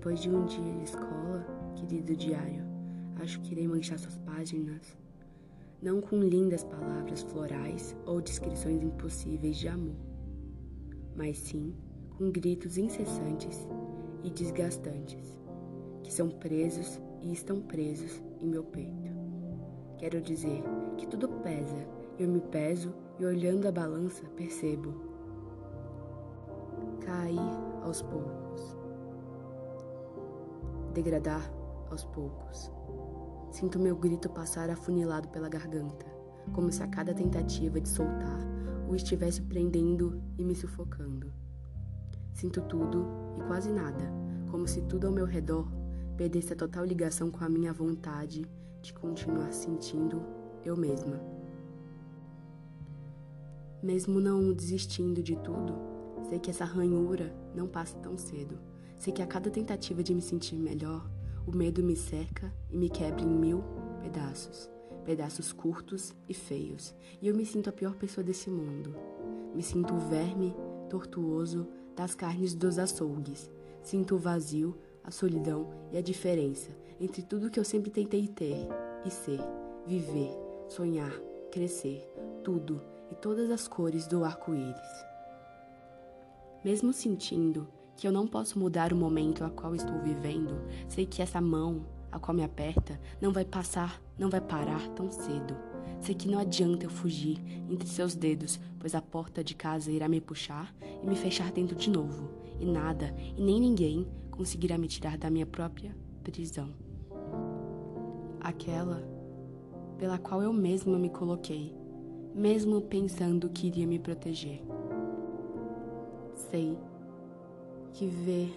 Depois de um dia de escola, querido diário, acho que irei manchar suas páginas, não com lindas palavras florais ou descrições impossíveis de amor, mas sim com gritos incessantes e desgastantes, que são presos e estão presos em meu peito. Quero dizer que tudo pesa, eu me peso e olhando a balança percebo. Cair aos poucos, degradar aos poucos. Sinto meu grito passar afunilado pela garganta, como se a cada tentativa de soltar o estivesse prendendo e me sufocando. Sinto tudo e quase nada, como se tudo ao meu redor perdesse a total ligação com a minha vontade de continuar sentindo eu mesma. Mesmo não desistindo de tudo, sei que essa ranhura não passa tão cedo. Sei que a cada tentativa de me sentir melhor, o medo me cerca e me quebra em mil pedaços, pedaços curtos e feios, e eu me sinto a pior pessoa desse mundo. Me sinto o verme tortuoso das carnes dos açougues. Sinto o vazio, a solidão e a diferença entre tudo que eu sempre tentei ter e ser, viver, sonhar, crescer, tudo e todas as cores do arco-íris. Mesmo sentindo que eu não posso mudar o momento a qual estou vivendo, sei que essa mão a qual me aperta não vai passar, não vai parar tão cedo. Sei que não adianta eu fugir entre seus dedos, pois a porta de casa irá me puxar e me fechar dentro de novo, e nada e nem ninguém conseguirá me tirar da minha própria prisão. Aquela pela qual eu mesma me coloquei, mesmo pensando que iria me proteger. Sei que ver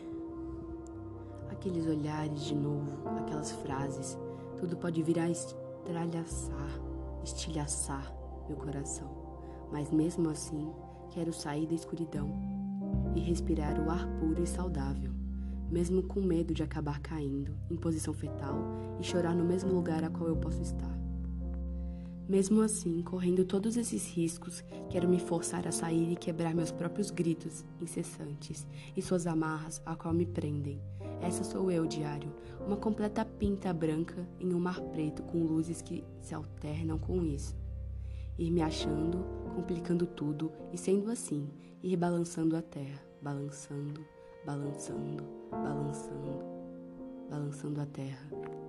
aqueles olhares de novo, aquelas frases, tudo pode vir a estralhaçar, estilhaçar meu coração. Mas mesmo assim, quero sair da escuridão e respirar o ar puro e saudável, mesmo com medo de acabar caindo em posição fetal e chorar no mesmo lugar a qual eu posso estar. Mesmo assim, correndo todos esses riscos, quero me forçar a sair e quebrar meus próprios gritos incessantes e suas amarras a qual me prendem. Essa sou eu, diário, uma completa pinta branca em um mar preto com luzes que se alternam com isso. Ir me achando, complicando tudo e sendo assim, ir balançando a terra, balançando, balançando, balançando, balançando a terra.